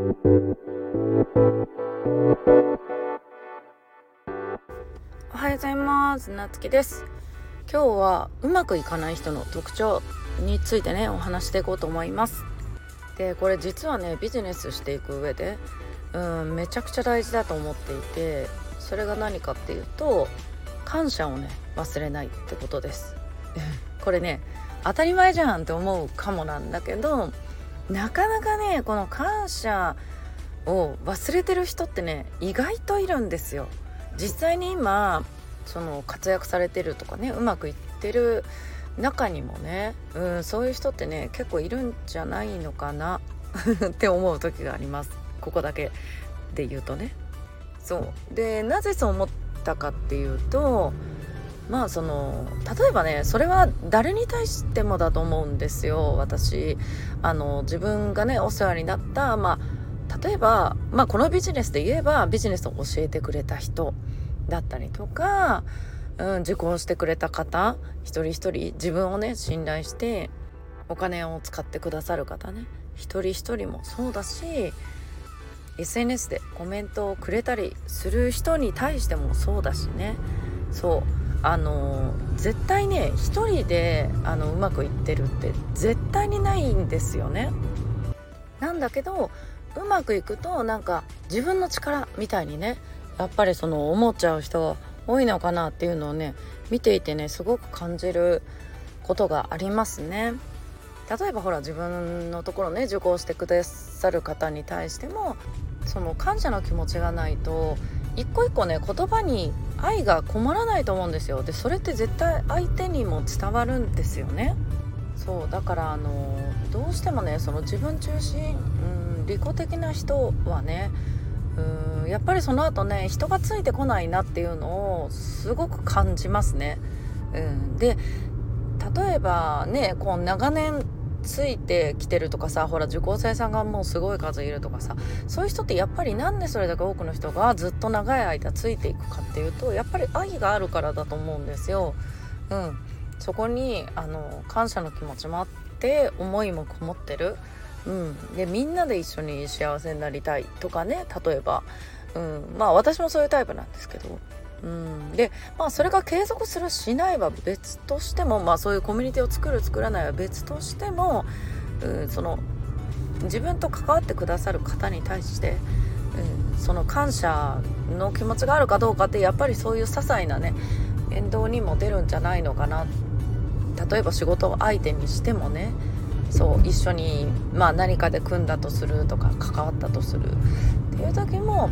おはようございます。なつきです。今日はうまくいかない人の特徴についてねお話していこうと思います。でこれ実はねビジネスしていく上でうんめちゃくちゃ大事だと思っていてそれが何かっていうと感謝をね忘れないってことです。これね当たり前じゃんって思うかもなんだけどなかなかねこの感謝を忘れてる人ってね意外といるんですよ。実際に今その活躍されてるとかねうまくいってる中にもね、うん、そういう人ってね結構いるんじゃないのかな って思う時があります。ここだけで言うとね。そう。でなぜそう思ったかっていうとまあその例えばねそれは誰に対してもだと思うんですよ私。あの自分がねお世話になったまあ例えば、まあ、このビジネスで言えばビジネスを教えてくれた人だったりとか、うん、受講してくれた方一人一人自分をね信頼してお金を使ってくださる方ね一人一人もそうだし SNS でコメントをくれたりする人に対してもそうだしね。そう。あの絶対ね一人であのうまくいってるって絶対にないんですよね。なんだけどうまくいくとなんか自分の力みたいにねやっぱりその思っちゃう人が多いのかなっていうのをね見ていてねすごく感じることがありますね。例えばほら自分のところね受講してくださる方に対してもその感謝の気持ちがないと一個一個ね言葉に愛がこもらないと思うんですよでそれって絶対相手にも伝わるんですよねそうだからあのどうしてもねその自分中心、うん、利己的な人はねうんやっぱりその後ね人がついてこないなっていうのをすごく感じますね。うん、で例えばねこう長年ついてきてるとかさほら受講生さんがもうすごい数いるとかさそういう人ってやっぱりなんでそれだけ多くの人がずっと長い間ついていくかっていうとやっぱり愛があるからだと思うんですよ。うん、そこにあの感謝の気持ちもあって思いもこもってる。うん、でみんなで一緒に幸せになりたいとかね例えば、うん、まあ私もそういうタイプなんですけど。うん、でまあそれが継続するしないは別としてもまあそういうコミュニティを作る作らないは別としても、うん、その自分と関わってくださる方に対して、うん、その感謝の気持ちがあるかどうかってやっぱりそういう些細なね言動にも出るんじゃないのかな。例えば仕事を相手にしてもねそう一緒に、まあ、何かで組んだとするとか関わったとする。っていう時も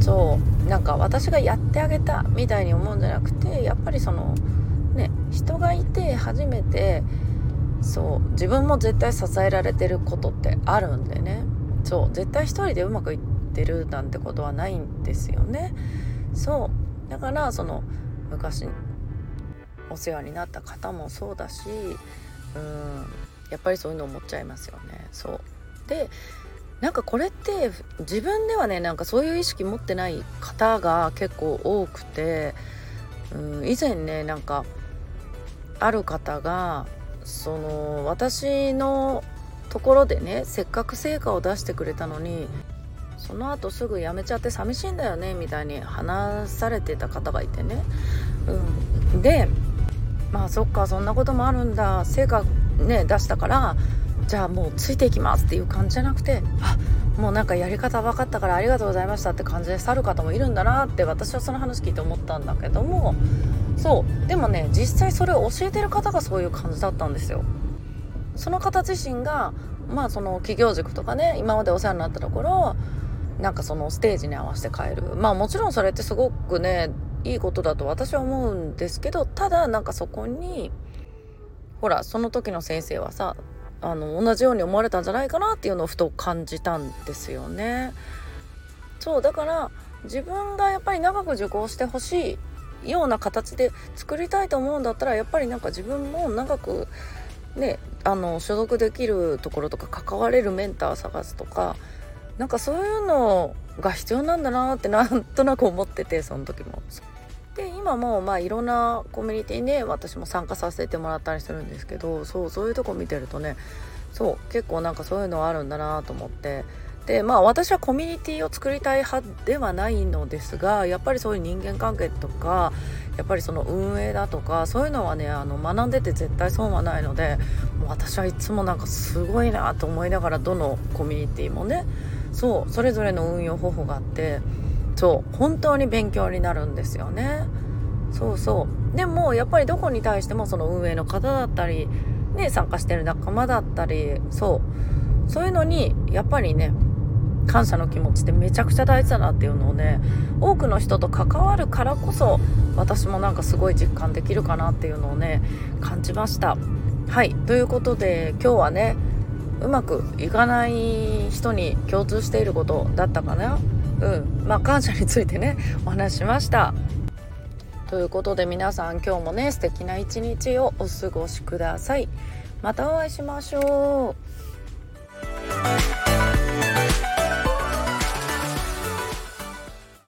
そうなんか私がやってあげたみたいに思うんじゃなくてやっぱりそのね人がいて初めてそう自分も絶対支えられてることってあるんでね。そう絶対一人でうまくいってるなんてことはないんですよね。そうだからその昔お世話になった方もそうだしうんやっぱりそういうの思っちゃいますよね。そう。でなんかこれって自分ではねなんかそういう意識持ってない方が結構多くて、うん、以前ねなんかある方がその私のところでねせっかく成果を出してくれたのにその後すぐ辞めちゃって寂しいんだよねみたいに話されてた方がいてね、うん、でまあそっかそんなこともあるんだ成果ね出したからじゃあもうついていきますっていう感じじゃなくてあもうなんかやり方分かったからありがとうございましたって感じで去る方もいるんだなって私はその話聞いて思ったんだけどもそうでもね実際それを教えてる方がそういう感じだったんですよ。その方自身がまあその企業塾とかね今までお世話になったところなんかそのステージに合わせて変えるまあもちろんそれってすごくねいいことだと私は思うんですけどただなんかそこにほらその時の先生はさあの同じように思われたんじゃないかなっていうのをふと感じたんですよね。そうだから自分がやっぱり長く受講してほしいような形で作りたいと思うんだったらやっぱりなんか自分も長くねあの所属できるところとか関われるメンター探すとかなんかそういうのが必要なんだなってなんとなく思っててその時も。で今もまあいろんなコミュニティにね私も参加させてもらったりするんですけどそうそういうとこ見てるとねそう結構なんかそういうのあるんだなと思って。でまあ私はコミュニティを作りたい派ではないのですがやっぱりそういう人間関係とかやっぱりその運営だとかそういうのはねあの学んでて絶対損はないのでもう私はいつもなんかすごいなと思いながらどのコミュニティもねそうそれぞれの運用方法があってそう本当に勉強になるんですよね。そうそう。でもやっぱりどこに対してもその運営の方だったり、ね、参加してる仲間だったりそう。そういうのにやっぱりね感謝の気持ちってめちゃくちゃ大事だなっていうのをね多くの人と関わるからこそ私もなんかすごい実感できるかなっていうのをね感じました。はい。ということで今日はねうまくいかない人に共通していることだったかな？うん。まあ感謝についてねお話しました。ということで皆さん今日もね素敵な一日をお過ごしください。またお会いしましょう。